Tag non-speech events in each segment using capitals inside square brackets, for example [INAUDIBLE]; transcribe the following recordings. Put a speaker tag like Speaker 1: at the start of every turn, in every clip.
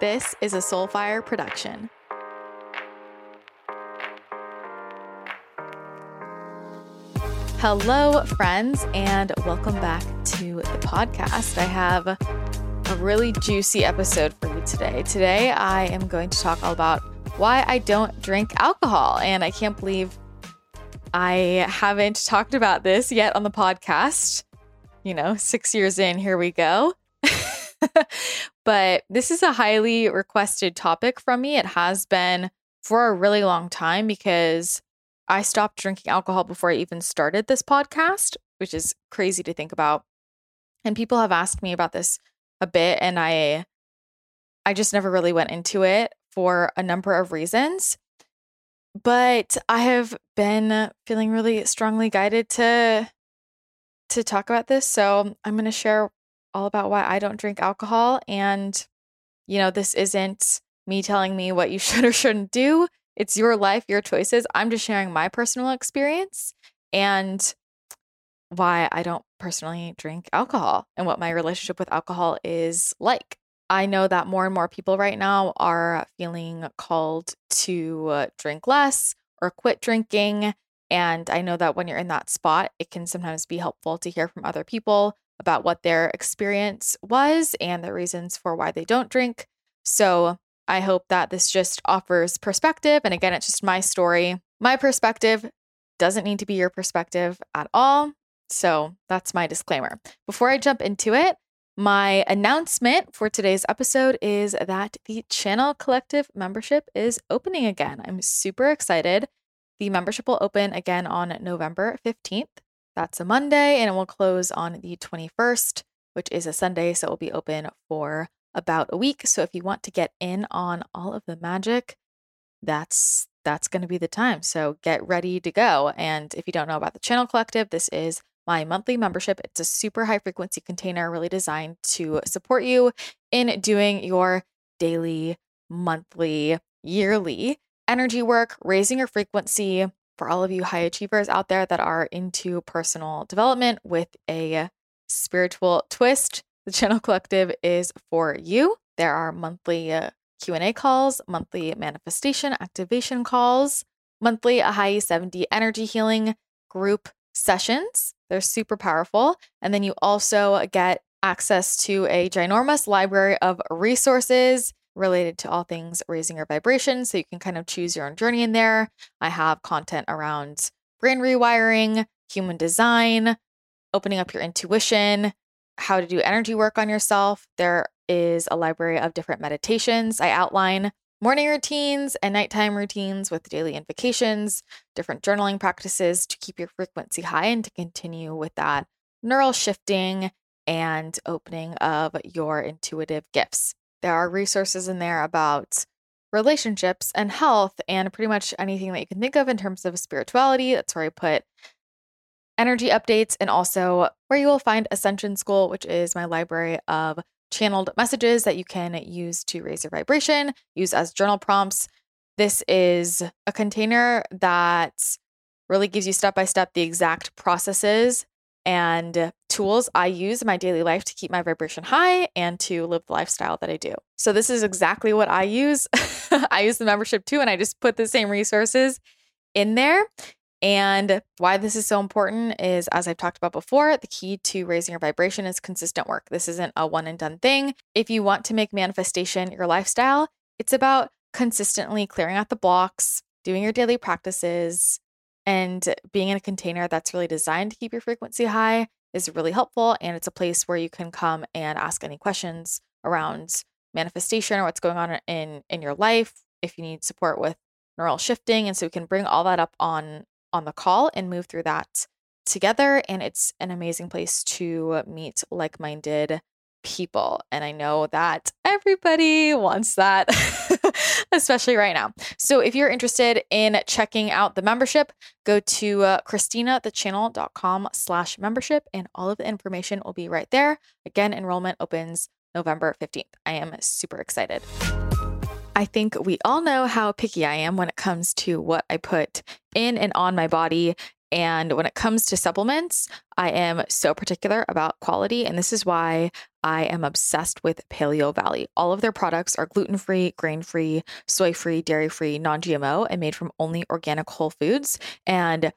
Speaker 1: This is a Soulfire production. Hello, friends, and welcome back to the podcast. I have a really juicy episode for you today. Today, I am going to talk all about why I don't drink alcohol, and I can't believe I haven't talked about this yet on the podcast. You know, six years in, here we go. [LAUGHS] but this is a highly requested topic from me. It has been for a really long time because I stopped drinking alcohol before I even started this podcast, which is crazy to think about. And people have asked me about this a bit and I I just never really went into it for a number of reasons. But I have been feeling really strongly guided to to talk about this, so I'm going to share all about why I don't drink alcohol and you know, this isn't me telling me what you [LAUGHS] should or shouldn't do. It's your life, your choices. I'm just sharing my personal experience and why I don't personally drink alcohol and what my relationship with alcohol is like. I know that more and more people right now are feeling called to uh, drink less or quit drinking. And I know that when you're in that spot, it can sometimes be helpful to hear from other people about what their experience was and the reasons for why they don't drink. So I hope that this just offers perspective. And again, it's just my story. My perspective doesn't need to be your perspective at all. So that's my disclaimer. Before I jump into it, my announcement for today's episode is that the Channel Collective membership is opening again. I'm super excited. The membership will open again on November 15th. That's a Monday, and it will close on the 21st, which is a Sunday. So it will be open for about a week. So if you want to get in on all of the magic, that's that's going to be the time. So get ready to go. And if you don't know about the Channel Collective, this is my monthly membership. It's a super high frequency container really designed to support you in doing your daily, monthly, yearly energy work, raising your frequency for all of you high achievers out there that are into personal development with a spiritual twist the Channel Collective is for you. There are monthly uh, Q&A calls, monthly manifestation activation calls, monthly a Ahai 70 energy healing group sessions. They're super powerful. And then you also get access to a ginormous library of resources related to all things raising your vibration. So you can kind of choose your own journey in there. I have content around brain rewiring, human design, opening up your intuition, how to do energy work on yourself. There is a library of different meditations. I outline morning routines and nighttime routines with daily invocations, different journaling practices to keep your frequency high and to continue with that neural shifting and opening of your intuitive gifts. There are resources in there about relationships and health and pretty much anything that you can think of in terms of spirituality. That's where I put energy updates, and also where you will find Ascension School, which is my library of channeled messages that you can use to raise your vibration, use as journal prompts. This is a container that really gives you step by step the exact processes and tools I use in my daily life to keep my vibration high and to live the lifestyle that I do. So, this is exactly what I use. [LAUGHS] I use the membership too, and I just put the same resources in there. And why this is so important is, as I've talked about before, the key to raising your vibration is consistent work. This isn't a one and done thing. If you want to make manifestation your lifestyle, it's about consistently clearing out the blocks, doing your daily practices, and being in a container that's really designed to keep your frequency high is really helpful. And it's a place where you can come and ask any questions around manifestation or what's going on in in your life if you need support with neural shifting and so we can bring all that up on on the call and move through that together. And it's an amazing place to meet like minded people. And I know that everybody wants that, [LAUGHS] especially right now. So if you're interested in checking out the membership, go to uh, christinathechannel.com slash membership and all of the information will be right there. Again, enrollment opens November 15th. I am super excited. I think we all know how picky I am when it comes to what I put in and on my body. And when it comes to supplements, I am so particular about quality. And this is why I am obsessed with Paleovalley. All of their products are gluten free, grain free, soy free, dairy free, non GMO, and made from only organic whole foods. And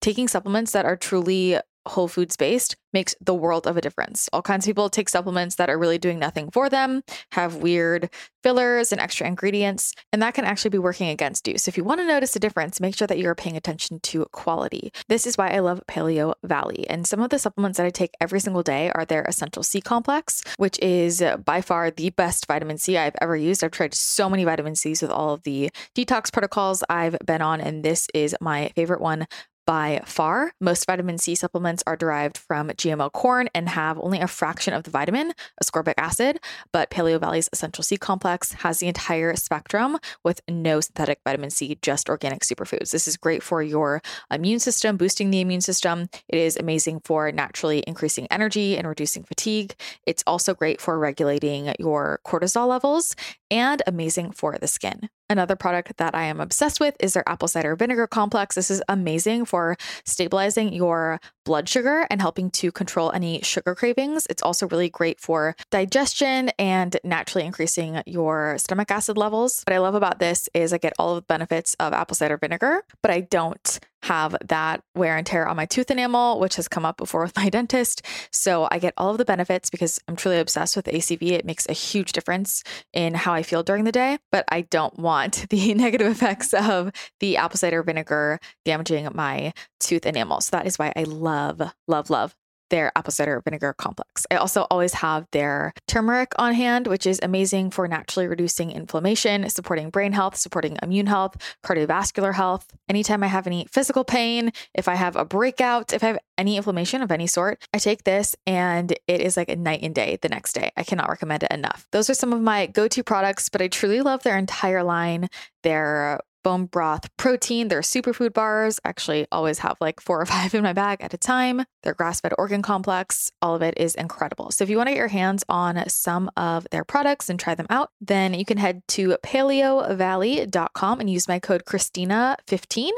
Speaker 1: taking supplements that are truly whole foods based makes the world of a difference. All kinds of people take supplements that are really doing nothing for them, have weird fillers and extra ingredients, and that can actually be working against you. So if you want to notice a difference, make sure that you're paying attention to quality. This is why I love Paleovalley. And some of the supplements that I take every single day are their Essential C complex, which is by far the best vitamin C I've ever used. I've tried so many vitamin C's with all of the detox protocols I've been on, and this is my favorite one by far. Most vitamin C supplements are derived from GMO corn and have only a fraction of the vitamin, ascorbic acid, but Paleovalley's Essential C complex has the entire spectrum with no synthetic vitamin C, just organic superfoods. This is great for your immune system, boosting the immune system. It is amazing for naturally increasing energy and reducing fatigue. It's also great for regulating your cortisol levels and amazing for the skin. Another product that I am obsessed with is their apple cider vinegar complex. This is amazing for stabilizing your blood sugar and helping to control any sugar cravings. It's also really great for digestion and naturally increasing your stomach acid levels. What I love about this is I get all of the benefits of apple cider vinegar, but I don't have that wear and tear on my tooth enamel, which has come up before with my [LAUGHS] dentist. So I get all of the benefits because I'm truly obsessed with ACV. It makes a huge difference in how I feel during the day, but I don't want [LAUGHS] the negative effects of the apple cider vinegar damaging my tooth enamel. So that is why I love, love, love their apple cider vinegar complex. I also always have their turmeric on hand, which is amazing for naturally reducing inflammation, supporting brain health, supporting immune health, cardiovascular health. Anytime I have any physical pain, if I have a breakout, if I have any inflammation of any sort, I take this and it is like a night and day the next day. I cannot recommend it enough. Those are some of my go to products, but I truly love their entire line. Their bone broth protein. Their superfood bars actually always have like four or [LAUGHS] five in my bag at a time. Their grass fed organ complex, all of it is incredible. So if you want to get your hands on some of their products and try them out, then you can head to paleovalley.com and use my code Christina15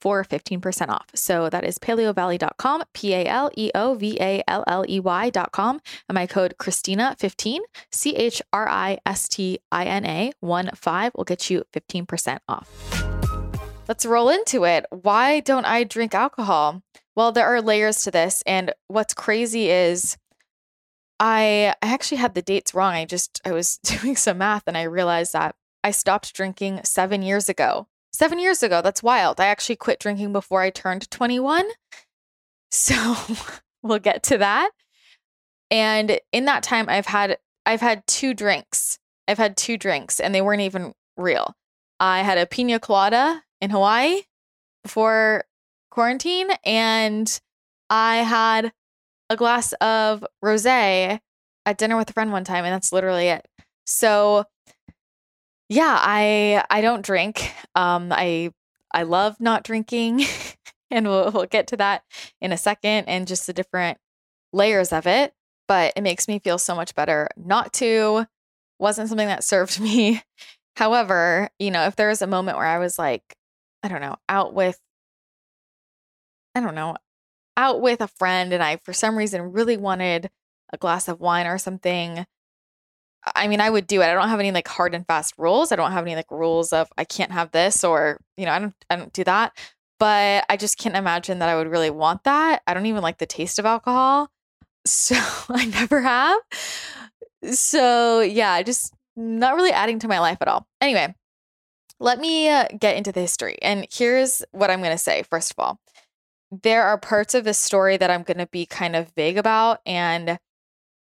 Speaker 1: for 15% off. So that is paleovalley.com, P A L E O V A L L E Y.com, and my code Christina15, C H R I S T I N A 1 5 will get you 15% off. Let's roll into it. Why don't I drink alcohol? Well, there are layers to this. And what's crazy is I, I actually had the dates wrong. I just, I was [LAUGHS] doing some math and I realized that I stopped drinking seven years ago. Seven years ago. That's wild. I actually quit drinking before I turned 21. [LAUGHS] So we'll get to that. And in that time, I've had I've had two drinks. I've had two drinks and they weren't even real. I had a pina colada in Hawaii before quarantine and I had a glass of rosé at dinner with a friend one time and that's literally it. So yeah, I I don't drink. Um, I I love not drinking, [LAUGHS] and we'll we'll get to that in a second, and just the different layers of it. But it makes me feel so much better not to. Wasn't something that served [LAUGHS] me. However, you know, if there was a moment where I was like, I don't know, out with, I don't know, out with a friend, and I for some reason really wanted a glass of wine or something, I mean, I would do it. I don't have any like hard and fast rules. I don't have any like rules of I can't have this or, you know, I don't I don't do that. But I just can't imagine that I would really want that. I don't even like the taste of alcohol. [LAUGHS] So I never have. So yeah, just not really adding to my life at all. Anyway, let me uh, get into the history. And here's what I'm going to say. First of all, there are parts of this story that I'm going to be kind of vague about. And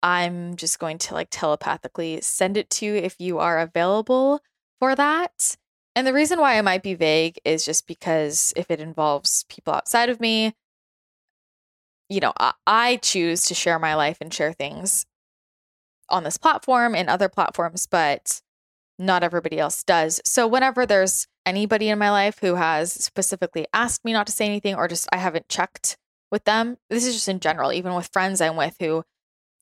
Speaker 1: I'm just going to like telepathically send it to you if you are available for that. And the reason why I might be vague is just because if it involves people outside of me, you know, I, I choose to share my life and share things on this platform and other platforms, but not everybody else does. So whenever there's anybody in my life who has specifically asked me not to say anything or just I haven't checked with them, this is just in general, even with friends I'm with who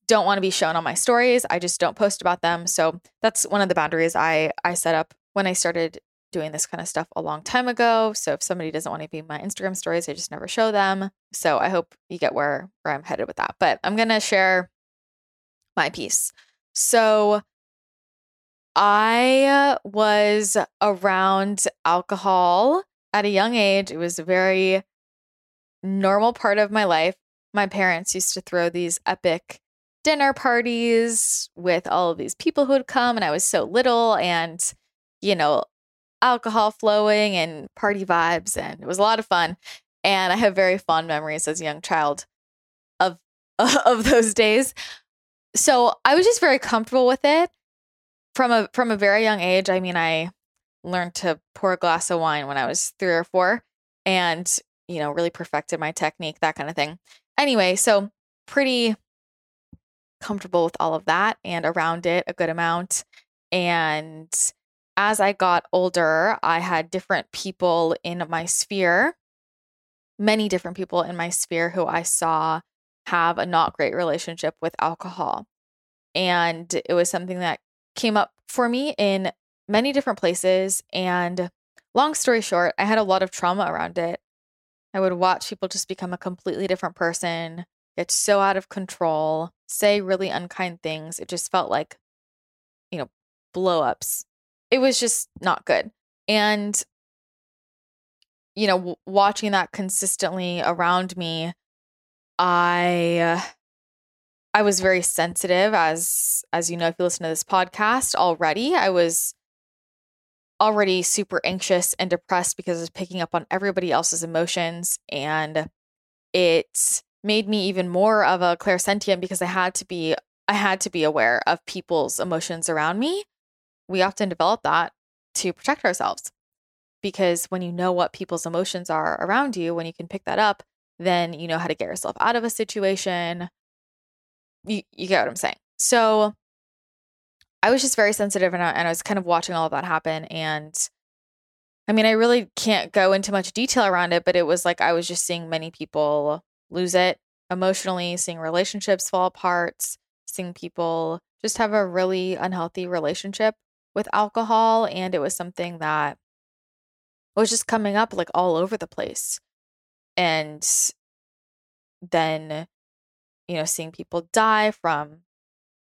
Speaker 1: don't want to be shown on my stories. I just don't post about them. So that's one of the boundaries I I set up when I started doing this kind of stuff a long time ago. So if somebody doesn't want to be my Instagram stories, I just never show them. So I hope you get where where I'm headed with that. But I'm going to share my piece. So I uh, was around alcohol at a young age. It was a very normal part of my life. My parents used to throw these epic dinner parties with all of these people who would come, and I was so little, and you know, alcohol flowing and party vibes, and it was a lot of fun. And I have very fond memories as a young child of [LAUGHS] of those days. So I was just very comfortable with it from a from a very young age. I mean, I learned to pour a glass of wine when I was three or four, and you know, really perfected my technique, that kind of thing. Anyway, so pretty comfortable with all of that and around it a good amount. And as I got older, I had different people in my sphere, many different people in my sphere who I saw have a not great relationship with alcohol. And it was something that came up for me in many different places. And long story short, I had a lot of trauma around it. I would watch people just become a completely different person, get so out of control, say really unkind things. It just felt like, you know, blow ups. It was just not good. And, you know, w- watching that consistently around me, I I was very sensitive as as you know if you listen to this podcast already. I was already super anxious and depressed because I was picking up on everybody else's emotions and it made me even more of a clairsentient because I had to be I had to be aware of people's emotions around me. We often develop that to protect ourselves because when you know what people's emotions are around you, when you can pick that up, then you know how to get yourself out of a situation, you, you get what I'm saying. So I was just very sensitive and I, and I was kind of watching all of that happen. And I mean, I really can't go into much detail around it, but it was like I was just seeing many people lose it emotionally, seeing relationships fall apart, seeing people just have a really unhealthy relationship with alcohol. And it was something that was just coming up like all over the place. And then you know, seeing people die from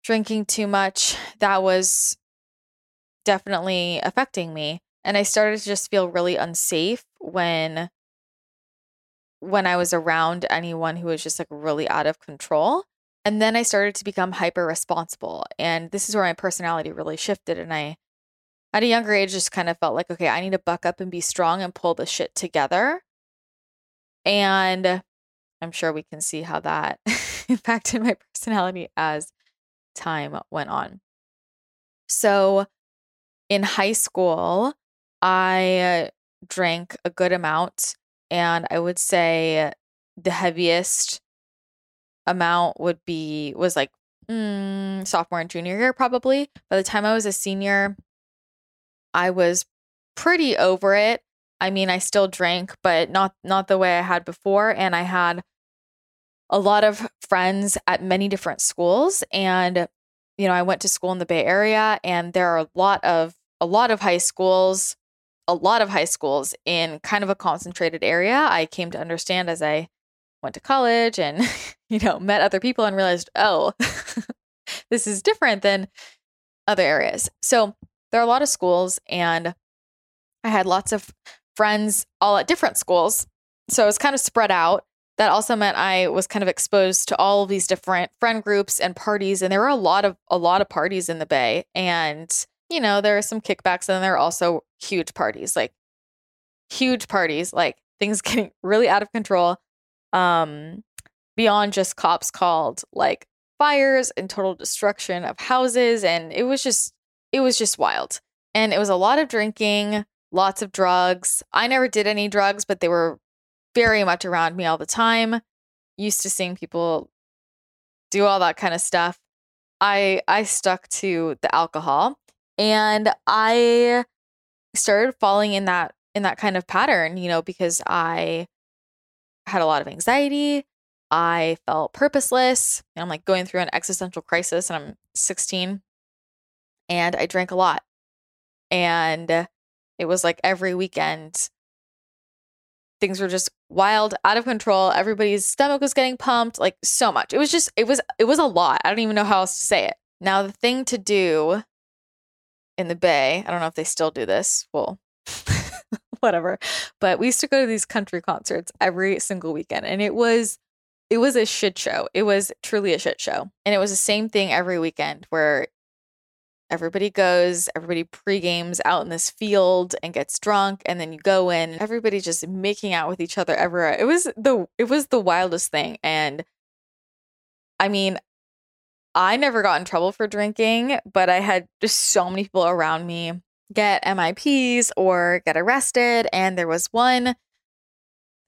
Speaker 1: drinking too much, that was definitely affecting me. And I started to just feel really unsafe when when I was around anyone who was just like really out of control. And then I started to become hyper responsible. And this is where my personality really shifted. And I, at a younger age, just kind of felt like, okay, I need to buck up and be strong and pull the shit together. And I'm sure we can see how that [LAUGHS] impacted my personality as time went on. So in high school, I drank a good amount, and I would say the heaviest amount would be was like mm, sophomore and junior year probably. By the time I was a senior, I was pretty over it. I mean, I still drank, but not not the way I had before and I had a lot of friends at many different schools and you know, I went to school in the Bay Area and there are a lot of a lot of high schools, a lot of high schools in kind of a concentrated area. I came to understand as I went to college and [LAUGHS] you know, met other people and realized, "Oh, [LAUGHS] this is different than other areas." So, there are a lot of schools and I had lots of friends all at different schools. So, it was kind of spread out that also meant I was kind of exposed to all of these different friend groups and parties. And there were a lot of a lot of parties in the Bay. And, you know, there are some kickbacks and there are also huge parties, like huge parties, like things [LAUGHS] getting really out of control. Um, beyond just cops called, like fires and total destruction of houses. And it was just it was just wild. And it was a lot of drinking, lots of drugs. I never did any drugs, but they were very much around me all the time. Used to seeing people do all that kind of stuff. I I stuck to the alcohol and I started falling in that in that kind of pattern, you know, because I had a lot of anxiety. I felt purposeless. And I'm like going through an existential crisis and I'm 16 and I drank a lot. And it was like every weekend things were just wild, out of control. Everybody's stomach was getting pumped, like so much. It was just, it was, it was a lot. I don't even know how else to say it. Now, the thing to do in the Bay, I don't know if they still do this. Well, [LAUGHS] whatever. But we used to go to these country concerts every single weekend, and it was it was a shit show. It was truly a shit show. And it was the same thing every weekend where everybody goes, everybody pre-games out in this field and gets drunk and then you go in everybody just making out with each other everywhere. It was the it was the wildest thing and I mean I never got in trouble for drinking, but I had just so many people around me get MIPs or get arrested and there was one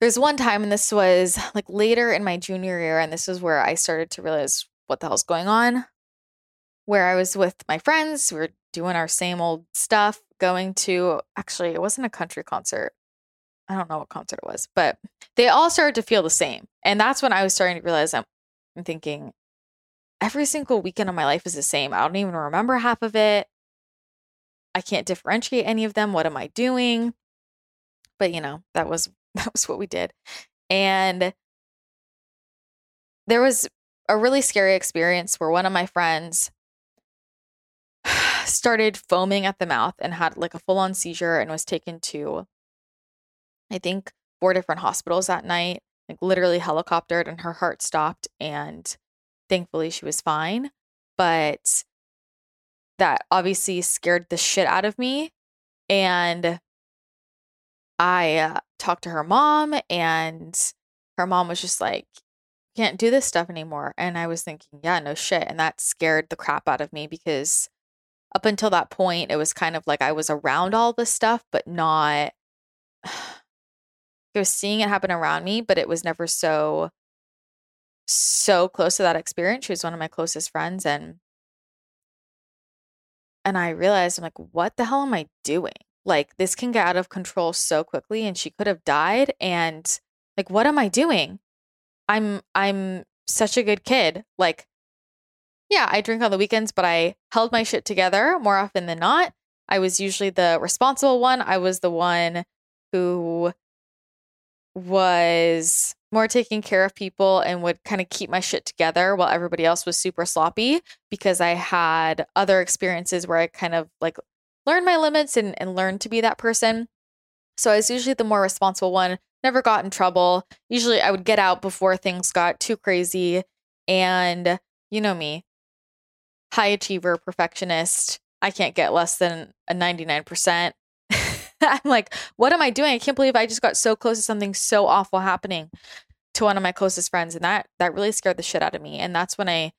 Speaker 1: there's one time, and this was like later in my junior year, and this is where I started to realize what the hell's going on. Where I was with my friends, we were doing our same old stuff, going to actually, it wasn't a country concert. I don't know what concert it was, but they all started to feel the same. And that's when I was starting to realize I'm, I'm thinking, every single weekend of my life is the same. I don't even remember half of it. I can't differentiate any of them. What am I doing? But you know, that was [LAUGHS] that was what we did. And there was a really scary experience where one of my friends started foaming at the mouth and had like a full on seizure and was taken to, I think, four different hospitals that night, like literally helicoptered, and her heart stopped. And thankfully, she was fine. But that obviously scared the shit out of me. And I uh, talked to her mom, and her mom was just like, can't do this stuff anymore. And I was thinking, yeah, no shit. And that scared the crap out of me because up until that point, it was kind of like I was around all this stuff, but not. [SIGHS] I was seeing it happen around me, but it was never so so close to that experience. She was one of my closest friends and and I realized I'm like, what the hell am I doing? like this can get out of control so quickly and she could have died and like what am I doing? I'm I'm such a good kid. Like yeah, I drink on the weekends, but I held my shit together more often than not. I was usually the responsible one. I was the one who was more taking care of people and would kind of keep my shit together while everybody else was super sloppy because I had other experiences where I kind of like learned my limits and, and learn to be that person. So I was usually the more responsible one, never got in trouble. Usually I would get out before things got too crazy. And you know me, high achiever, perfectionist. I can't get less than a 99%. [LAUGHS] I'm like, what am I doing? I can't believe I just got so close to something so awful happening to one of my closest friends. And that that really scared the shit out of me. And that's when I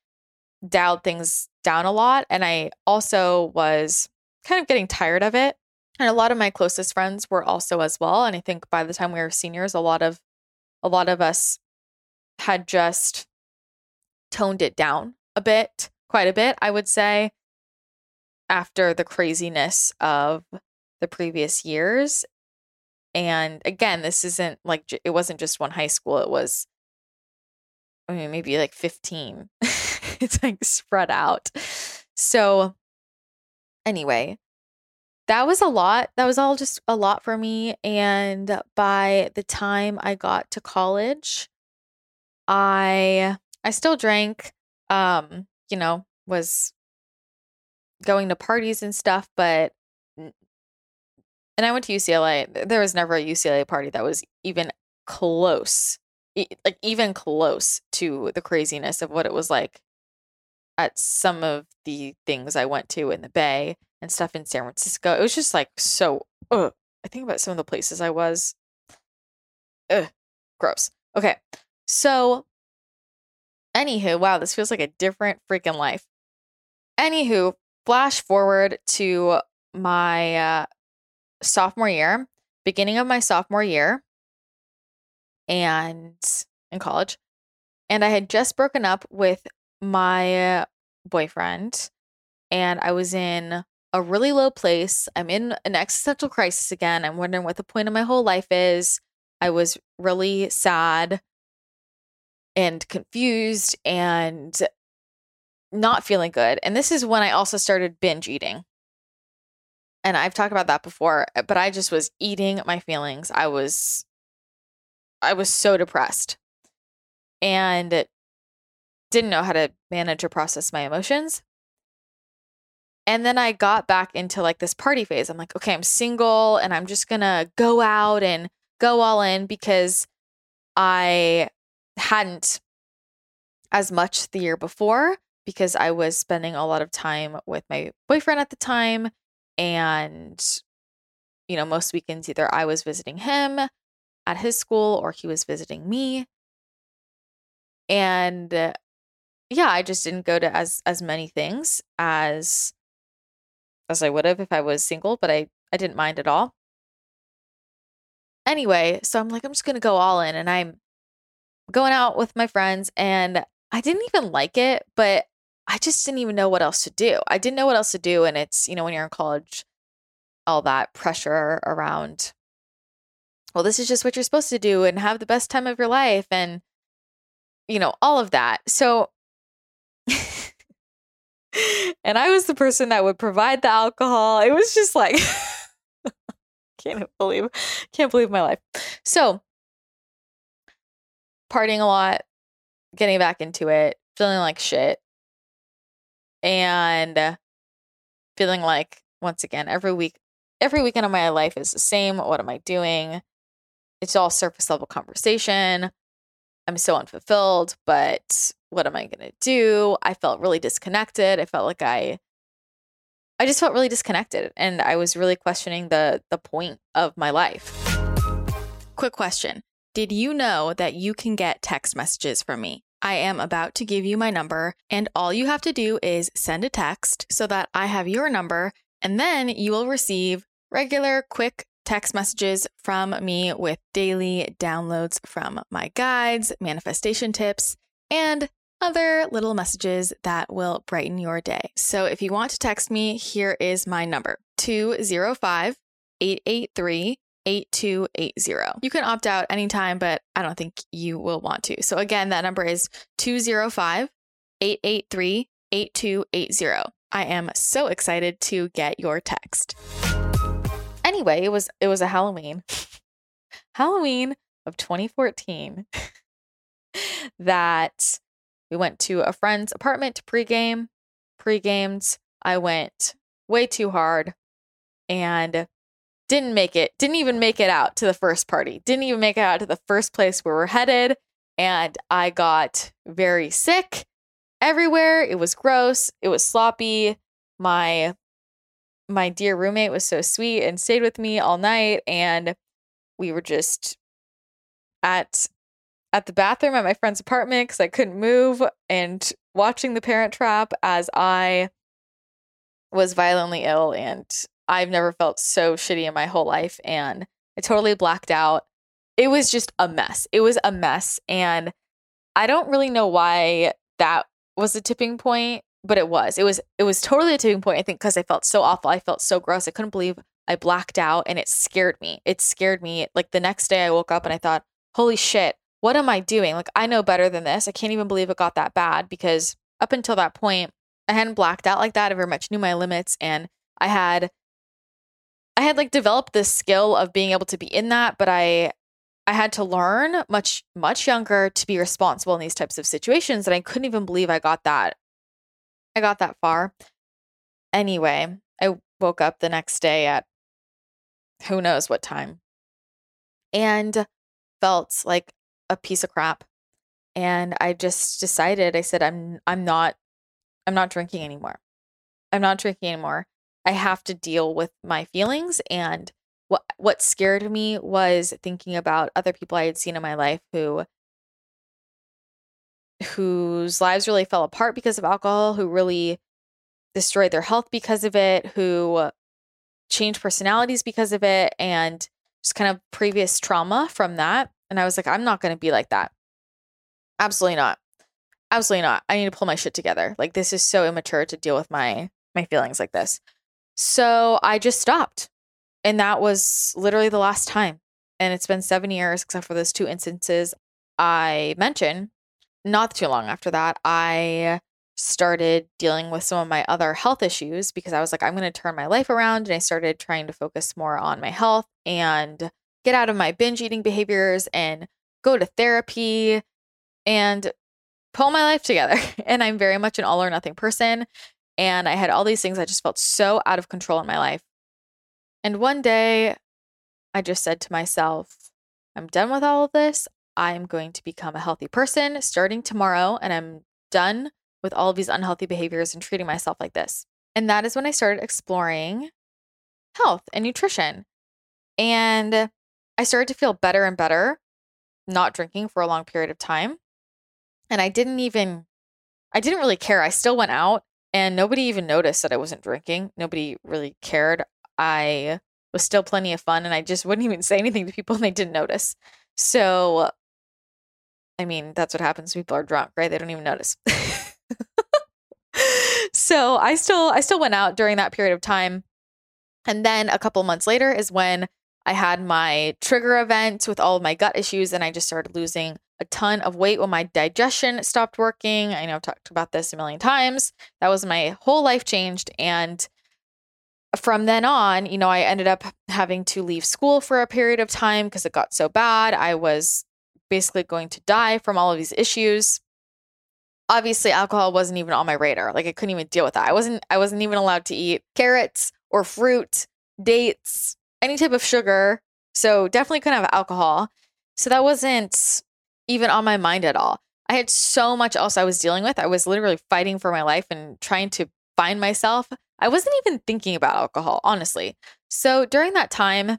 Speaker 1: dialed things down a lot. And I also was kind of getting tired of it. And a lot of my closest friends were also as well. And I think by the time we were seniors, a lot of a lot of us had just toned it down a bit, quite a bit, I would say, after the craziness of the previous years. And again, this isn't like it wasn't just one high school, it was I mean maybe like 15. [LAUGHS] it's like spread out. So anyway, that was a lot. That was all just a lot for me. And by the time I got to college, I I still drank, um, you know, was going to parties and stuff, but and I went to UCLA. There was never a UCLA party that was even close, like even close to the craziness of what it was like at some of the things I went to in the Bay and stuff in San Francisco. It was just like so. Ugh. I think about some of the places I was. Ugh, gross. Okay, so anywho, wow, this feels like a different freaking life. Anywho, flash forward to my uh, sophomore year, beginning of my sophomore year, and in college, and I had just broken up with my boyfriend and I was in a really low place. I'm in an existential crisis again. I'm wondering what the point of my whole life is. I was really sad and confused and not feeling good. And this is when I also started binge eating. And I've talked about that before, eh, but I just was eating my feelings. I was I was so depressed and didn't know how to manage or process my emotions. And then I got back into like this party phase. I'm like, okay, I'm single and I'm just going to go out and go all in because I hadn't as much the year before because I was spending a lot of time with my boyfriend at the time. And, you know, most weekends either I was visiting him at his school or he was visiting me. And yeah, I just didn't go to as as many things as as I would have if I was single, but I I didn't mind at all. Anyway, so I'm like I'm just going to go all in and I'm going out with my friends and I didn't even like it, but I just didn't even know what else to do. I didn't know what else to do and it's, you know, when you're in college all that pressure around well, this is just what you're supposed to do and have the best time of your life and you know, all of that. So [LAUGHS] and I was the person that would provide the alcohol. It was just like [LAUGHS] can't believe can't believe my life. So partying a lot, getting back into it, feeling like shit. And uh, feeling like once again every week every weekend of my life is the same. What am I doing? It's all surface level conversation. I'm so unfulfilled, but what am I going to do? I felt really disconnected. I felt like I I just felt really disconnected and I was really questioning the the point of my life. Quick question. Did you know that you can get text messages from me? I am about to give you my number, and all you have to do is send a text so that I have your number, and then you will receive regular, quick text messages from me with daily downloads from my guides, manifestation tips, and other little messages that will brighten your day. So if you want to text me, here is my number 205 883 8280. You can opt out anytime, but I don't think you will want to. So again, that number is 205 883 8280. I am so excited to get your text anyway, it was it was a Halloween. [LAUGHS] Halloween of 2014 [LAUGHS] that we went to a friend's apartment to pregame. Pre-gamed. I went way too hard and didn't make it, didn't even make it out to the first party, didn't even make it out to the first place where we're headed. And I got very sick everywhere. It was gross. It was sloppy. My my dear roommate was so sweet and stayed with me all night and we were just at at the bathroom at my friend's apartment cuz I couldn't move and watching The Parent Trap as I was violently ill and I've never felt so shitty in my whole life and I totally blacked out. It was just a mess. It was a mess and I don't really know why that was a tipping point but it was. It was it was totally a tipping point i think because i felt so awful. I felt so gross. I couldn't believe i blacked out and it scared me. It scared me like the next day i woke up and i thought holy shit what am i doing? Like i know better than this. I can't even believe it got that bad because up until that point i hadn't blacked out like that. I very much knew my limits and i had i had like developed this skill of being able to be in that but i I had to learn much, much younger to be responsible in these types of situations. And I couldn't even believe I got that I got that far. Anyway, I woke up the next day at who knows what time and felt like a piece of crap. And I just decided I said I'm I'm not I'm not drinking anymore. I'm not drinking anymore. I have to deal with my feelings and what what scared me was thinking about other people I had seen in my life who whose lives really fell apart because of alcohol, who really destroyed their health because of it, who changed personalities because of it, and just kind of previous trauma from that. And I was like, I'm not going to be like that. Absolutely not. Absolutely not. I need to pull my shit together. Like this is so immature to deal with my my feelings like this. So I just stopped. And that was literally the last time. And it's been 7 years except for those two instances I mentioned not too long after that, I started dealing with some of my other health issues because I was like, I'm going to turn my life around. And I started trying to focus more on my health and get out of my binge eating behaviors and go to therapy, and pull my life together. [LAUGHS] And I'm very much an all or nothing person. And I had all these things. I just felt so out of control in my life. And one day I just said to myself, I'm done with all of this. I'm going to become a healthy person starting tomorrow. And I'm done with all of these unhealthy behaviors and treating myself like this. And that is when I started exploring health and nutrition. And I started to feel better and better not drinking for a long period of time. And I didn't even, I didn't really care. I still went out and nobody even noticed that I wasn't drinking. Nobody really cared. I was still plenty of fun and I just wouldn't even say anything to people [LAUGHS] and they didn't notice. So, I mean, that's what happens people are drunk, right? They don't even notice. [LAUGHS] so I still I still went out during that period of time. And then a couple months later is when I had my trigger event with all of my gut issues and I just started losing a ton of weight when my digestion stopped working. I know I've talked about this a million times. That was my whole life changed and from then on, you know, I ended up having to leave school for a period of time because it got so bad. I was basically going to die from all of these issues obviously alcohol wasn't even on my radar. Like I couldn't even deal with that. I wasn't I wasn't even allowed to eat carrots or fruit, dates, any type of sugar. So definitely couldn't have alcohol. So that wasn't even on my mind at all. I had so much else I was dealing with. I was literally fighting for my life and trying to find myself. I wasn't even thinking about alcohol, honestly. So during that time,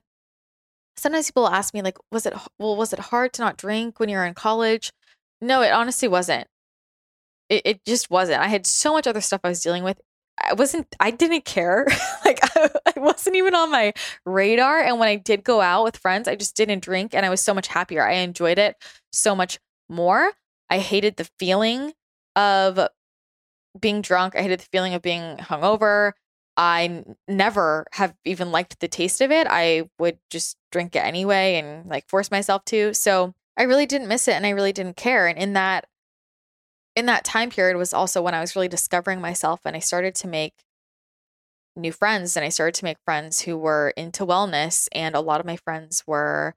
Speaker 1: sometimes people ask me like, was it well, was it hard to not drink when you were in college? No, it honestly wasn't it, it just wasn't. I had so much other stuff I was dealing with. I wasn't, I didn't care. [LAUGHS] like, I, I wasn't even on my radar. And when I did go out with friends, I just didn't drink and I was so much happier. I enjoyed it so much more. I hated the feeling of being drunk. I hated the feeling of being hungover. I never have even liked the taste of it. I would just drink it anyway and like force myself to. So I really didn't miss it and I really didn't care. And in that in that time period was also when I was really discovering myself and I started to make new friends and I started to make friends who were into wellness and a lot of my friends were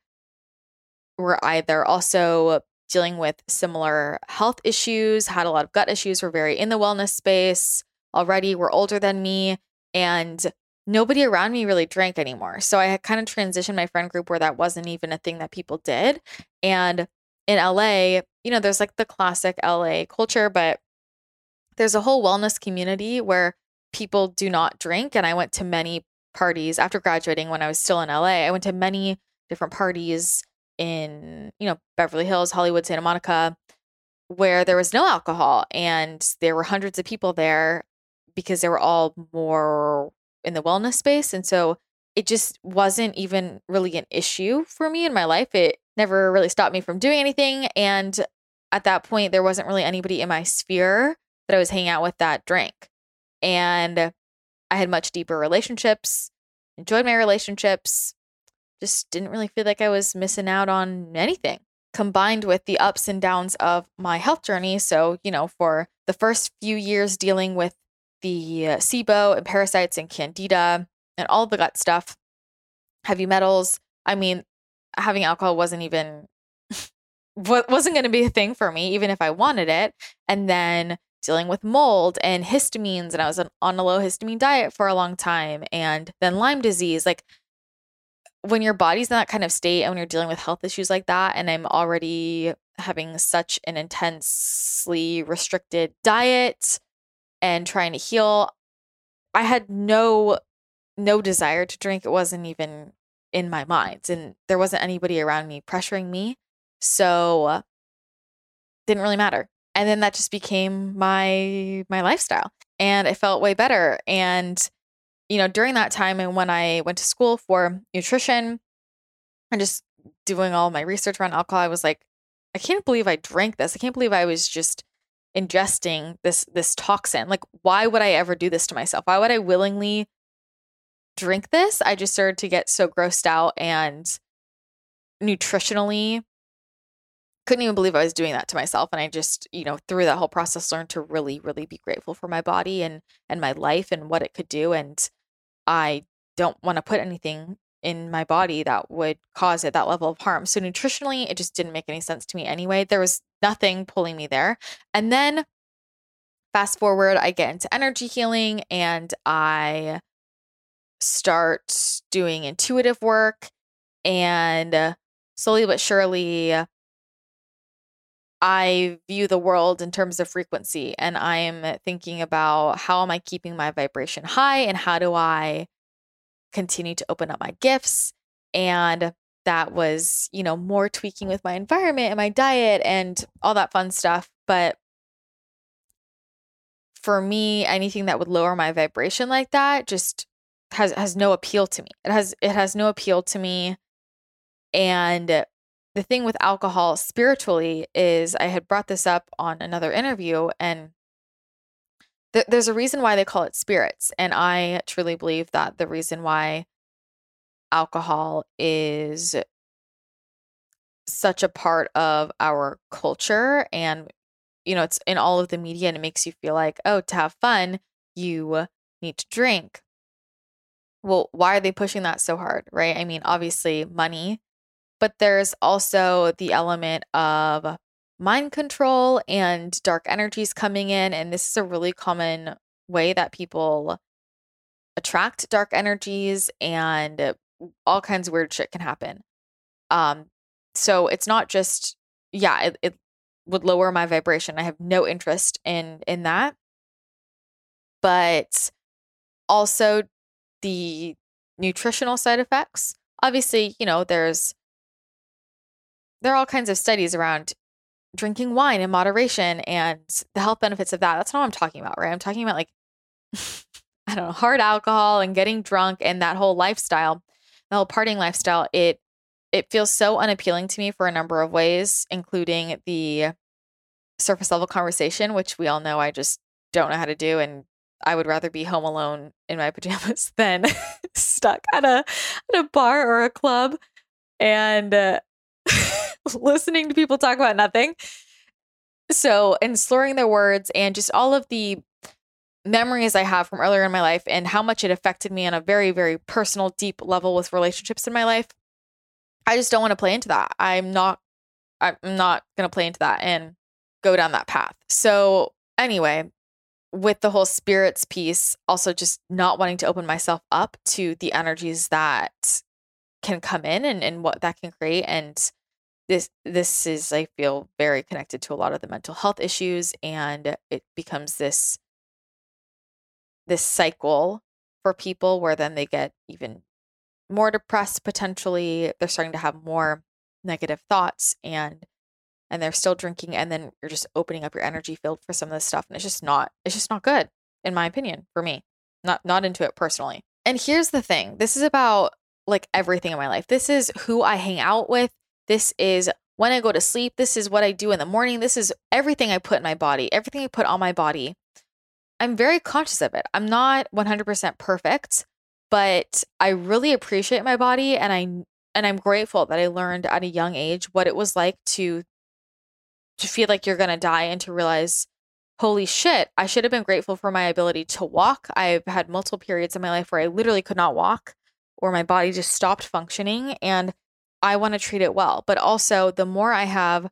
Speaker 1: were either also dealing with similar health issues, had a lot of gut issues, were very in the wellness space already, were older than me and nobody around me really drank anymore. So I had kind of transitioned my friend group where that wasn't even a thing that people did and in LA, you know, there's like the classic LA culture, but there's a whole wellness community where people do not drink. And I went to many parties after graduating when I was still in LA. I went to many different parties in, you know, Beverly Hills, Hollywood, Santa Monica, where there was no alcohol. And there were hundreds of people there because they were all more in the wellness space. And so it just wasn't even really an issue for me in my life. It never really stopped me from doing anything. And at that point, there wasn't really anybody in my sphere that I was hanging out with that drank. And I had much deeper relationships, enjoyed my relationships, just didn't really feel like I was missing out on anything. Combined with the ups and downs of my health journey. So, you know, for the first few years dealing with the uh, SIBO and parasites and candida and all the gut stuff, heavy metals. I mean, having alcohol wasn't even [LAUGHS] wasn't going to be a thing for me even if I wanted it. And then dealing with mold and histamines and I was on a low histamine diet for a long time and then Lyme disease like when your body's in that kind of state and when you're dealing with health issues like that and I'm already having such an intensely restricted diet and trying to heal I had no no desire to drink it wasn't even in my mind and there wasn't anybody around me pressuring me so it didn't really matter and then that just became my my lifestyle and i felt way better and you know during that time and when i went to school for nutrition and just doing all my research around alcohol i was like i can't believe i drank this i can't believe i was just ingesting this this toxin like why would i ever do this to myself? Why would i willingly drink this, I just started to get so grossed out and nutritionally couldn't even believe I was doing that to myself. And I just, you know, through that whole process learned to really, really be grateful for my body and and my life and what it could do. And I don't want to put anything in my body that would cause it that level of harm. So nutritionally, it just didn't make any sense to me anyway. There was nothing pulling me there. And then fast forward, I get into energy healing and I start doing intuitive work and uh, slowly but surely uh, I view the world in terms of frequency and I'm thinking about how am I keeping my vibration high and how do I continue to open up my gifts and that was, you know, more tweaking with my environment and my diet and all that fun stuff, but for me anything that would lower my vibration like that just has has no appeal to me. It has it has no appeal to me and the thing with alcohol spiritually is I had brought this up on another interview and th- there's a reason why they call it spirits. And I truly believe that the reason why alcohol is such a part of our culture and you know it's in all of the media and it makes you feel like oh to have fun you need to drink well why are they pushing that so hard right i mean obviously money but there's also the element of mind control and dark energies coming in. And this is a really common way that people attract dark energies and all kinds of weird shit can happen. Um, so it's not just, yeah, it, it would lower my vibration. I have no interest in in that. But also the nutritional side effects. Obviously, you know, there's there are all kinds of studies around drinking wine in moderation and the health benefits of that. That's not what I'm talking about, right? I'm talking about like, [LAUGHS] I don't know, hard alcohol and getting drunk and that whole lifestyle, the whole partying lifestyle. It it feels so unappealing to me for a number of ways, including the surface level conversation, which we all know I just don't know how to do. And I would rather be home alone in my [LAUGHS] pajamas than [LAUGHS] stuck at a at a bar or a club. And uh, [LAUGHS] listening to people talk about nothing. So, and slurring their words and just all of the memories I have from earlier in my life and how much it affected me on a very, very personal, deep level with relationships in my life. I just don't want to play into that. I'm not, I'm not going to play into that and go down that path. So, anyway, with the whole spirits piece, also just not wanting to open myself up to the energies that can come in and, and what that can create. And this this is I feel very connected to a lot of the mental health issues and it becomes this this cycle for people where then they get even more depressed potentially they're starting to have more negative thoughts and and they're still drinking and then you're just opening up your energy field for some of this stuff and it's just not it's just not good in my opinion for me not not into it personally and here's the thing this is about like everything in my life this is who i hang out with this is when I go to sleep. This is what I do in the morning. This is everything I put in my body, everything I put on my body. I'm very conscious of it. I'm not 100% perfect, but I really appreciate my body and I and I'm grateful that I learned at a young age what it was like to to feel like you're going to die and to realize holy shit, I should have been grateful for my ability to walk. I've had multiple periods in my life where I literally could not walk or my body just stopped functioning and I want to treat it well. But also, the more I have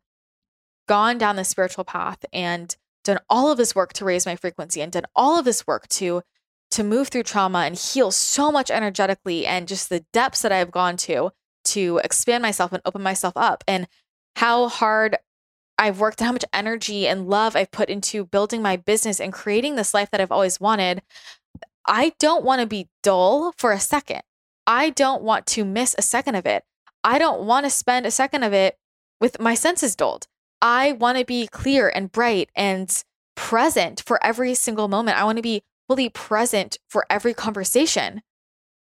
Speaker 1: gone down the spiritual path and done all of this work to raise my frequency and done all of this work to to move through trauma and heal so much energetically and just the depths that I've gone to to expand myself and open myself up and how hard I've worked and how much energy and love I've put into building my business and creating this life that I've always wanted. I don't want to be dull for a second. I don't want to miss a second of it. I don't want to spend a second of it with my senses dulled. I want to be clear and bright and present for every single moment. I want to be fully present for every conversation.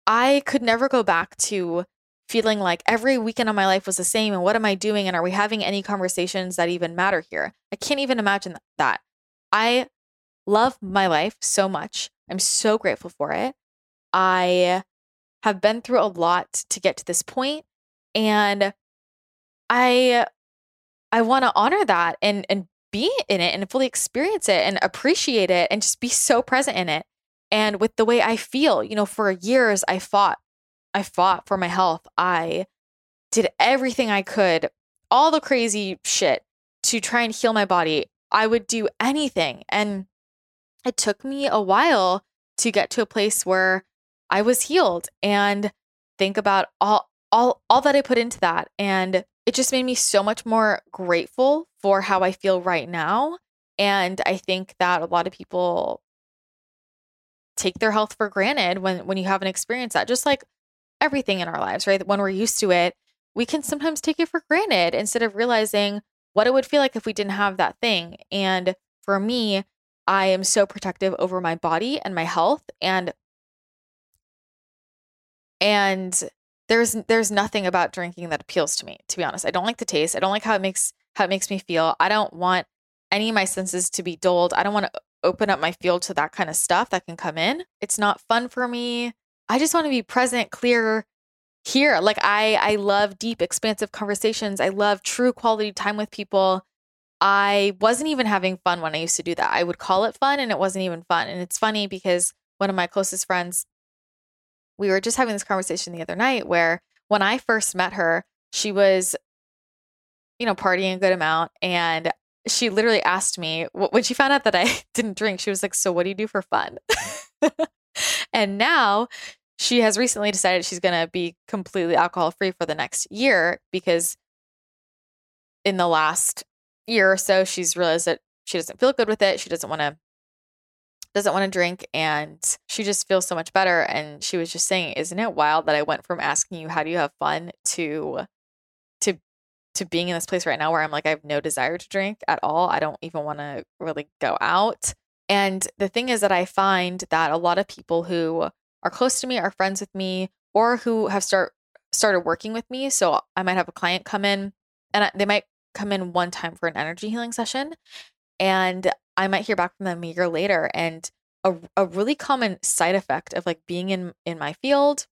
Speaker 1: I could never go back to feeling like every weekend of my life was the same and what am I doing and are we having any conversations that even matter here? I can't even imagine that. I love my life so much. I'm so grateful for it. I have been through a lot to get to this point and i i want to honor that and and be in it and fully experience it and appreciate it and just be so present in it and with the way i feel you know for years i fought I fought for my health. I did everything I could, all the crazy shit to try and heal my body. I would do anything. And it took me a while to get to a place where I was healed and think about all all all that I put into that and it just made me so much more grateful for how I feel right now and I think that a lot of people take their health for granted when when you haven't experienced that just like everything in our lives right when we're used to it we can sometimes take it for granted instead of realizing what it would feel like if we didn't have that thing and for me I am so protective over my body and my health and and there's there's nothing about drinking that appeals to me to be honest. I don't like the taste. I don't like how it makes how it makes me feel. I don't want any of my senses to be dulled. I don't want to open up my field to that kind of stuff that can come in. It's not fun for me. I just want to be present, clear here. Like I I love deep expansive conversations. I love true quality time with people. I wasn't even having fun when I used to do that. I would call it fun and it wasn't even fun. And it's funny because one of my closest friends, we were just having this conversation the other night where when I first met her, she was, you know, partying a good amount. And she literally asked me when she found out that I [LAUGHS] didn't drink, she was like, So what do you do for fun? [LAUGHS] and now she has recently decided she's going to be completely alcohol free for the next year because in the last year or so, she's realized that she doesn't feel good with it. She doesn't want to doesn't want to drink and she just feels so much better and she was just saying isn't it wild that i went from asking you how do you have fun to to to being in this place right now where i'm like i have no desire to drink at all i don't even want to really go out and the thing is that i find that a lot of people who are close to me are friends with me or who have start started working with me so i might have a client come in and they might come in one time for an energy healing session and I might hear back from them a year later. And a, a really common side effect of like being in in my field,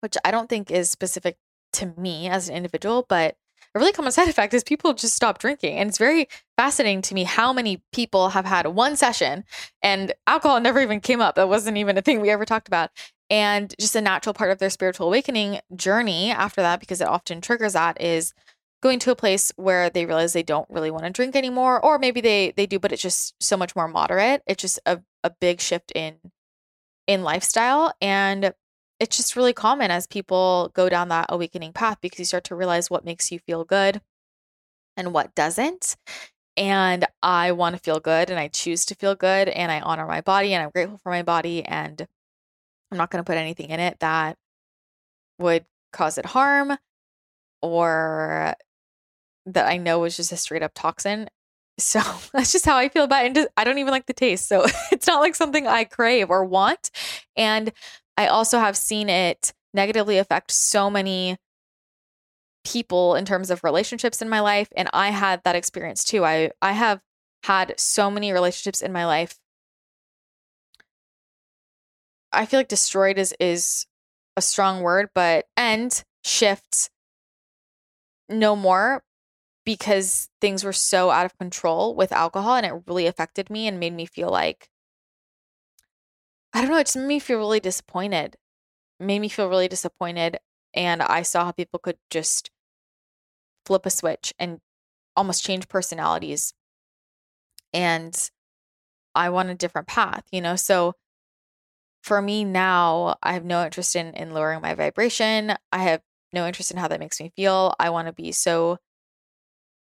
Speaker 1: which I don't think is specific to me as an individual, but a really common side [LAUGHS] effect is people just stop drinking. And it's very fascinating to me how many people have had one session and alcohol never even came up. That wasn't even a thing we ever talked about. And just a natural part of their spiritual awakening journey after that, because it often triggers that, is going to a place where they realize they don't really want to drink anymore or maybe they they do but it's just so much more moderate it's just a, a big shift in in lifestyle and it's just really common as people go down that awakening path because you start to realize what makes you feel good and what doesn't and i want to feel good and i choose to feel good and i honor my body and i'm grateful for my body and i'm not going to put anything in it that would cause it harm or that I know was just a straight up toxin. [LAUGHS] So that's just how I feel about it. I don't even like the taste. So [LAUGHS] it's not like something I crave or want. And I also have seen it negatively affect so many people in terms of relationships in my life. And I had that experience too. I, I have had so many relationships in my life. I feel like destroyed is is a strong word, but end, shift, no more because things were so out of control with alcohol and it really affected me and made me feel like I don't know, it just made me feel really disappointed. It made me feel really disappointed and I saw how people could just flip a switch and almost change personalities. And I want a different path, you know? So for me now, I have no interest in in lowering my vibration. I have no interest in how that makes me feel. I want to be so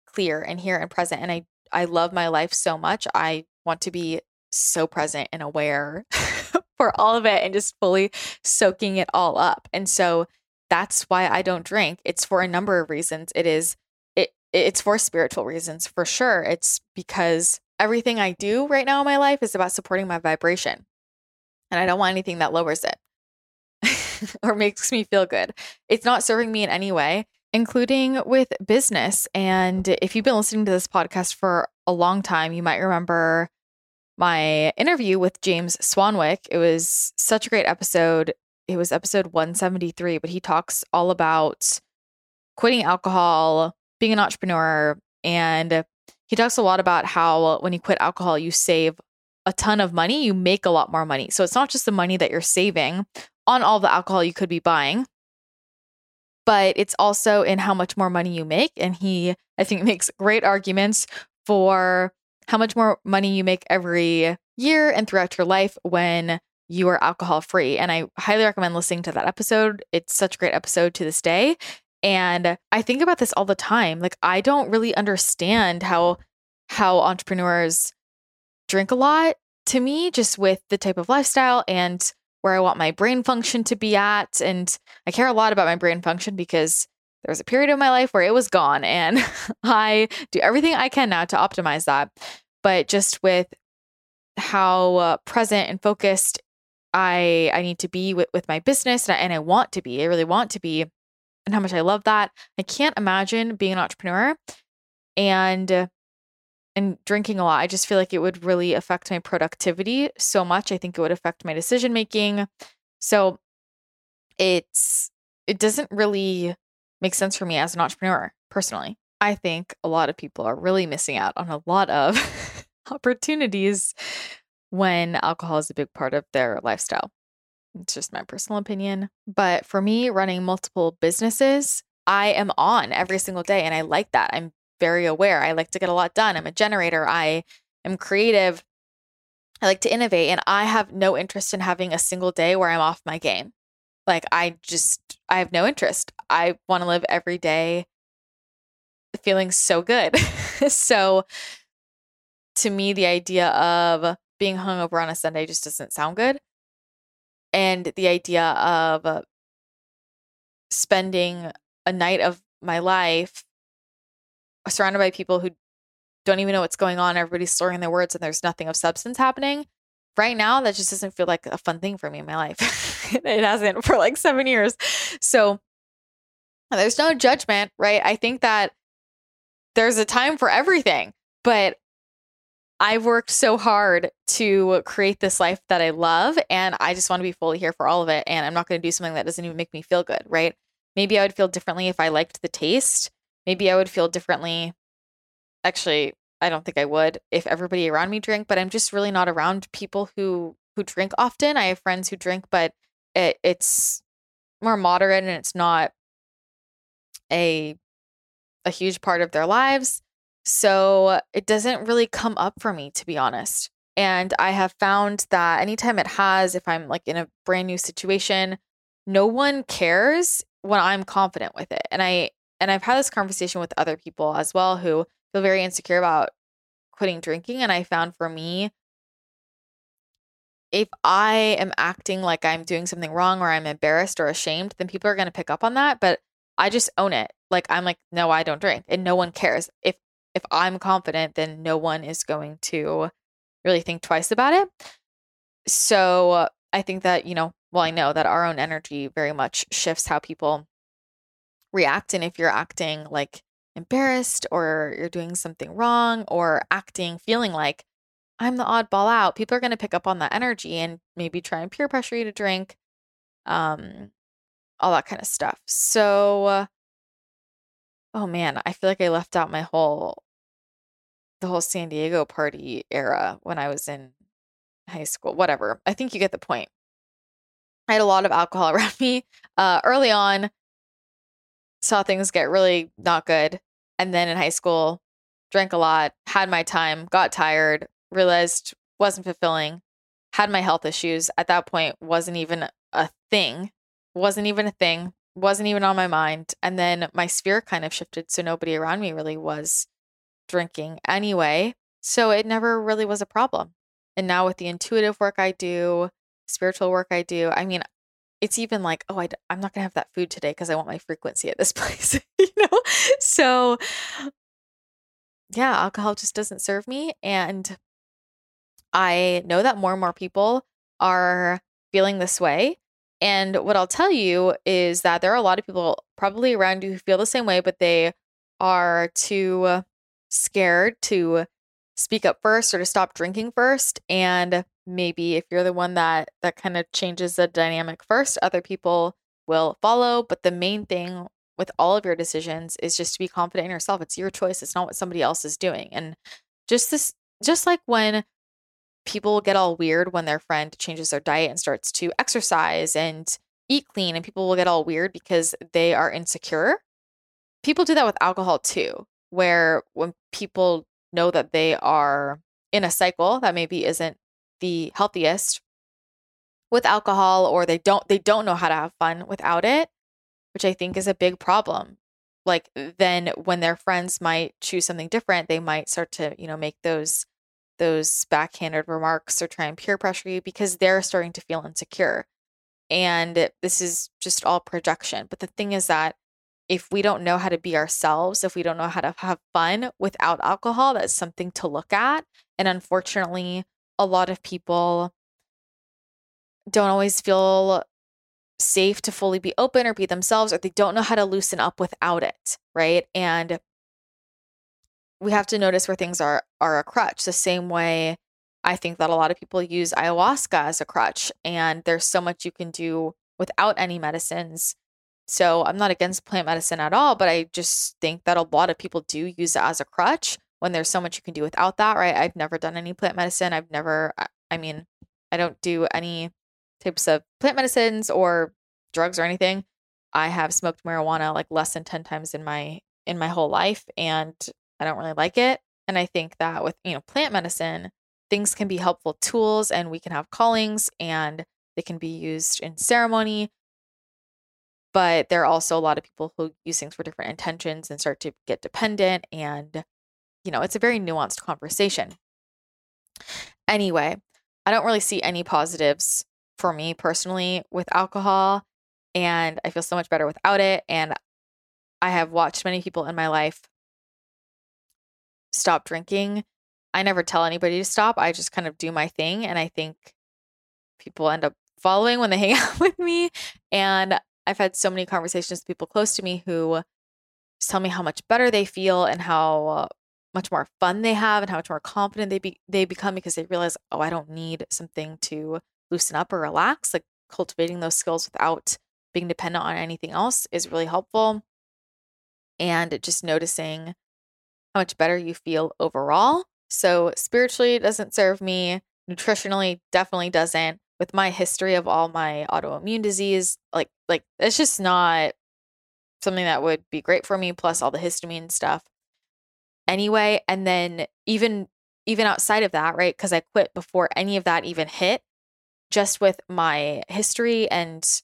Speaker 1: clear and here and present. And I, I love my life so much. I want to be so present and aware [LAUGHS] for all of it and just fully soaking it all up. And so that's why I don't drink. It's for a number of reasons. It is it it's for spiritual reasons for sure. It's because everything I do right now in my life is about supporting my vibration. And I don't want anything that lowers it [LAUGHS] or makes me feel good. It's not serving me in any way including with business. And if you've been listening to this podcast for a long time, you might remember my interview with James Swanwick. It was such a great episode. It was episode 173, but he talks all about quitting alcohol, being an entrepreneur, and he talks a lot about how when you quit alcohol, you save a ton of money, you make a lot more money. So it's not just the money that you're saving on all the alcohol you could be buying, but it's also in how much more money you make. And he, I think, [LAUGHS] makes great arguments for how much more money you make every year and throughout your life when you are alcohol free. And I highly recommend listening to that episode. It's such a great episode to this day. And I think about this all the time. Like I don't really understand how how entrepreneurs drink a lot to me just with the type of lifestyle and where I want my brain function to be at and I care a lot about my brain function because there was a period of my life where it was gone and [LAUGHS] I do everything I can now to optimize that. But just with how uh, present and focused I I need to be with, with my business and I, and I want to be. I really want to be and how much I love that. I can't imagine being an entrepreneur and and drinking a lot. I just feel like it would really affect my productivity so much. I think it would affect my decision making. So it's it doesn't really make sense for me as an entrepreneur personally. I think a lot of people are really missing out on a lot of [LAUGHS] opportunities when alcohol is a big part of their lifestyle. It's just my personal opinion. But for me, running multiple businesses, I am on every single day and I like that. I'm very aware. I like to get a lot done. I'm a generator. I am creative. I like to innovate and I have no interest in having a single day where I'm off my game. Like I just I have no interest. I want to live every day feeling so good. [LAUGHS] so to me the idea of being hungover on a Sunday just doesn't sound good. And the idea of spending a night of my life surrounded by people who don't even know what's going on, everybody's slurring their words, and there's nothing of substance happening. Right now, that just doesn't feel like a fun thing for me in my life. [LAUGHS] it hasn't for like seven years. So there's no judgment, right? I think that there's a time for everything, but I've worked so hard to create this life that I love, and I just want to be fully here for all of it. And I'm not going to do something that doesn't even make me feel good, right? Maybe I would feel differently if I liked the taste. Maybe I would feel differently. Actually, I don't think I would if everybody around me drank, but I'm just really not around people who who drink often. I have friends who drink, but it, it's more moderate and it's not a a huge part of their lives. So it doesn't really come up for me, to be honest. And I have found that anytime it has, if I'm like in a brand new situation, no one cares when I'm confident with it. And I, and I've had this conversation with other people as well who feel very insecure about quitting drinking. And I found for me, if I am acting like I'm doing something wrong or I'm embarrassed or ashamed, then people are going to pick up on that. But I just own it. Like I'm like, no, I don't drink, and no one cares. If if I'm confident, then no one is going to really think twice about it. So I think that, you know, well, I know that our own energy very much shifts how people react. And if you're acting like embarrassed or you're doing something wrong or acting, feeling like I'm the oddball out, people are going to pick up on that energy and maybe try and peer pressure you to drink, um, all that kind of stuff. So, Oh man, I feel like I left out my whole the whole San Diego party era when I was in high school. Whatever. I think you get the point. I had a lot of alcohol [LAUGHS] around me uh, early on. Saw things get really not good, and then in high school, drank a lot, had my time, got tired, realized wasn't fulfilling, had my health issues. At that point, wasn't even a thing. Wasn't even a thing wasn't even on my mind. And then my sphere kind of shifted. So nobody around me really was drinking anyway. So it never really was a problem. And now with the intuitive work I do, spiritual work I do, I mean, it's even like, oh, I, am not going to have that food today because I want my frequency at this [LAUGHS] place, [LAUGHS] you know? So, yeah, alcohol just doesn't serve me. And I know that more and more people are feeling this way. And what I'll tell you is that there are a lot of people probably around you who feel the same way, but they are too scared to speak up first or to stop drinking first. And maybe if you're the one that that kind of changes the dynamic first, other people will follow. But the main thing with all of your decisions is just to be confident in yourself. It's your choice. It's not what somebody else is doing. And just this, just like when people get all weird when their friend changes their diet and starts to exercise and eat clean, and people will get all weird because they are insecure. People do that with alcohol too, where when people know that they are in a cycle that maybe isn't the healthiest with alcohol or they don't they don't know how to have fun without it which i think is a big problem. Like then when their friends might choose something different they might start to you know make those those backhanded remarks or try and peer pressure you because they're starting to feel insecure. And this is just all projection. But the thing is that if we don't know how to be ourselves if we don't know how to have fun without alcohol that's something to look at and unfortunately a lot of people don't always feel safe to fully be open or be themselves, or they don't know how to loosen up without it, right? And we have to notice where things are are a crutch. The same way I think that a lot of people use ayahuasca as a crutch, and there's so much you can do without any medicines. So I'm not against plant medicine at all, but I just think that a lot of people do use it as a crutch when there's so much you can do without that, right? I've never done any plant medicine. I've never, I mean, I don't do any types of plant medicines or drugs or anything. I have smoked marijuana like less than 10 times in my in my whole life and I don't really like it. And I think that with, you know, plant medicine, things can be helpful tools and we can have callings and they can be used in ceremony. But there are also a lot of people who use things for different intentions and start to get dependent and you know, it's a very nuanced conversation. Anyway, I don't really see any positives for me personally with alcohol and I feel so much better without it and I have watched many people in my life stop drinking. I never tell anybody to stop. I just kind of do my thing and I think people end up following when they [LAUGHS] hang out with me and I've had so many conversations with people close to me who tell me how much better they feel and how much more fun they have and how much more confident they be they become because they realize, oh, I don't need something to loosen up or relax. Like cultivating those skills without being dependent on anything else is really helpful. And just noticing how much better you feel overall. So, spiritually, it doesn't serve me. Nutritionally, definitely doesn't. With my history of all my autoimmune disease, like, like it's just not something that would be great for me. Plus, all the histamine stuff. Anyway, and then even even outside of that, right? Because I quit before any of that even hit just with my history and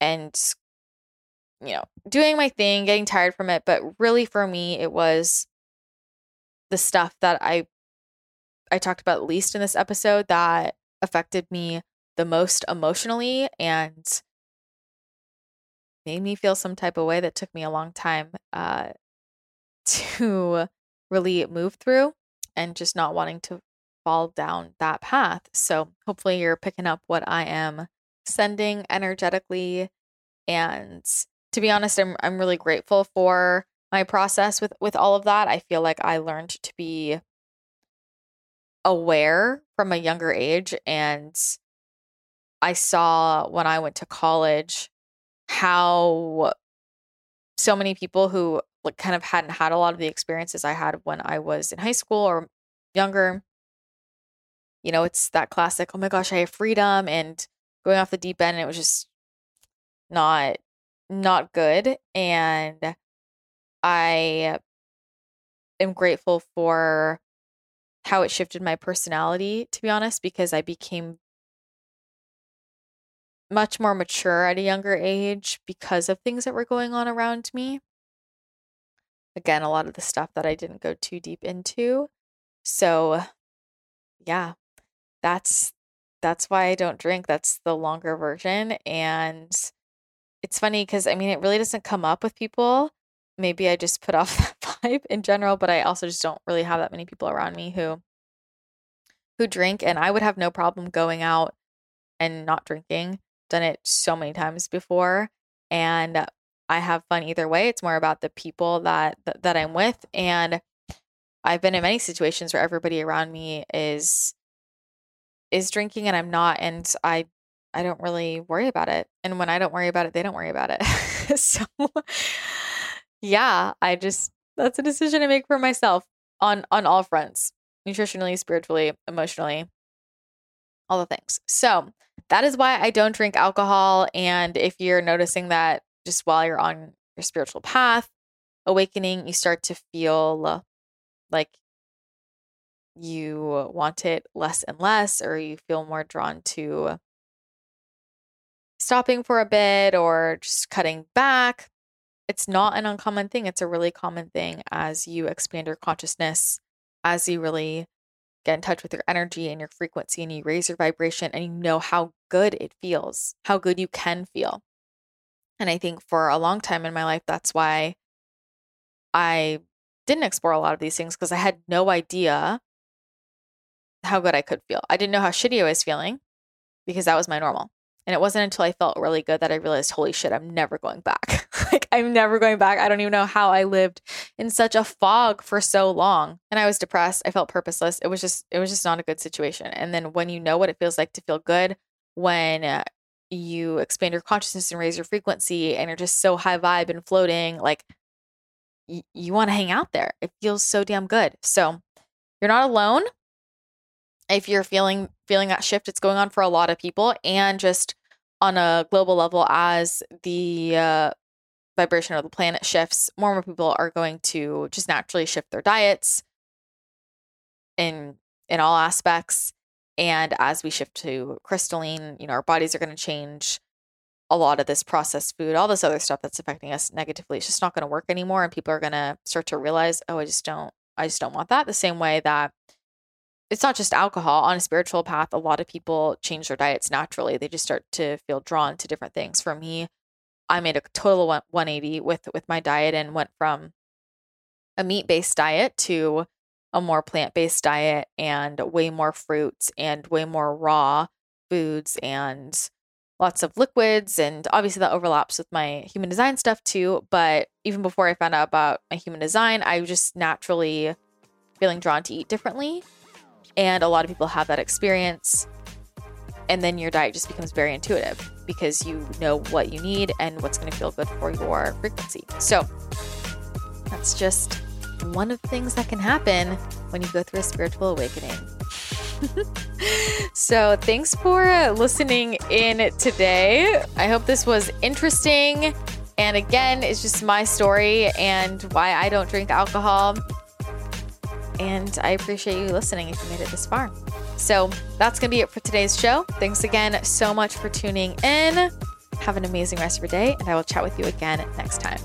Speaker 1: and you know doing my thing getting tired from it but really for me it was the stuff that i i talked about least in this episode that affected me the most emotionally and made me feel some type of way that took me a long time uh, [LAUGHS] to really move through and just not wanting to fall down that path. So hopefully you're picking up what I am sending energetically and to be honest I'm I'm really grateful for my process with with all of that. I feel like I learned to be aware from a younger age and I saw when I went to college how so many people who like kind of hadn't had a lot of the experiences I had when I was in high school or younger you know, it's that classic, oh my gosh, I have freedom and going off the deep end and it was just not not good and I am grateful for how it shifted my personality to be honest because I became much more mature at a younger age because of things that were going on around me. Again, a lot of the stuff that I didn't go too deep into. So, yeah, that's that's why I don't drink. That's the longer version. And it's funny because I mean, it really doesn't come up with people. Maybe I just put off [LAUGHS] vibe in general, but I also just don't really have that many people around me who who drink and I would have no problem going out and not drinking. Done it so many times before and I have fun either way. It's more about the people that that, that I'm with and I've been in many situations where everybody around me is is drinking and I'm not and I I don't really worry about it. And when I don't worry about it, they don't worry about it. [LAUGHS] so yeah, I just that's a decision I make for myself on on all fronts. nutritionally, spiritually, emotionally, all the things. So that is why I don't drink alcohol. And if you're noticing that just while you're on your spiritual path, awakening, you start to feel like you want it less and less, or you feel more drawn to stopping for a bit or just cutting back. It's not an uncommon thing. It's a really common thing as you expand your consciousness, as you really get in touch with your energy and your frequency and you raise your vibration and you know how good it feels, how good you can feel. And I think for a long time in my life, that's why I didn't explore a lot of these things because I had no idea how good I could feel. I didn't know how shitty I was feeling because that was my normal. And it wasn't until I felt really good that I realized, holy shit, I'm never going back. [LAUGHS] like, I'm never going back. I don't even know how I lived in such a fog for so long. And I was depressed. I felt purposeless. It was just, it was just not a good situation. And then when you know what it feels like to feel good, when uh, you expand your consciousness and raise your frequency and you're just so high vibe and floating, like y- you want to hang out there. It feels so damn good. So you're not alone if you're feeling feeling that shift it's going on for a lot of people and just on a global level as the uh, vibration of the planet shifts more and more people are going to just naturally shift their diets in in all aspects. And as we shift to crystalline you know our bodies are going to change a lot of this processed food all this other stuff that's affecting us negatively it's just not going to work anymore. And people are going to start to realize oh i just don't i just don't want that. The same way that it's not just alcohol on a spiritual path a lot of people change their diets naturally they just start to feel drawn to different things. For me i made a total 180 with with my diet and went from a meat-based diet to a more plant-based diet and way more fruits and way more raw foods and lots of liquids and obviously that overlaps with my human design stuff too but even before i found out about my human design i was just naturally feeling drawn to eat differently and a lot of people have that experience. And then your diet just becomes very intuitive because you know what you need and what's going to feel good for your frequency. So that's just one of the things that can happen when you go through a spiritual awakening. [LAUGHS] so, thanks for listening in today. I hope this was interesting. And again, it's just my story and why I don't drink alcohol. And I appreciate you listening if you made it this far. So that's going to be it for today's show. Thanks again so much for tuning in. Have an amazing rest of your day, and I will chat with you again next time.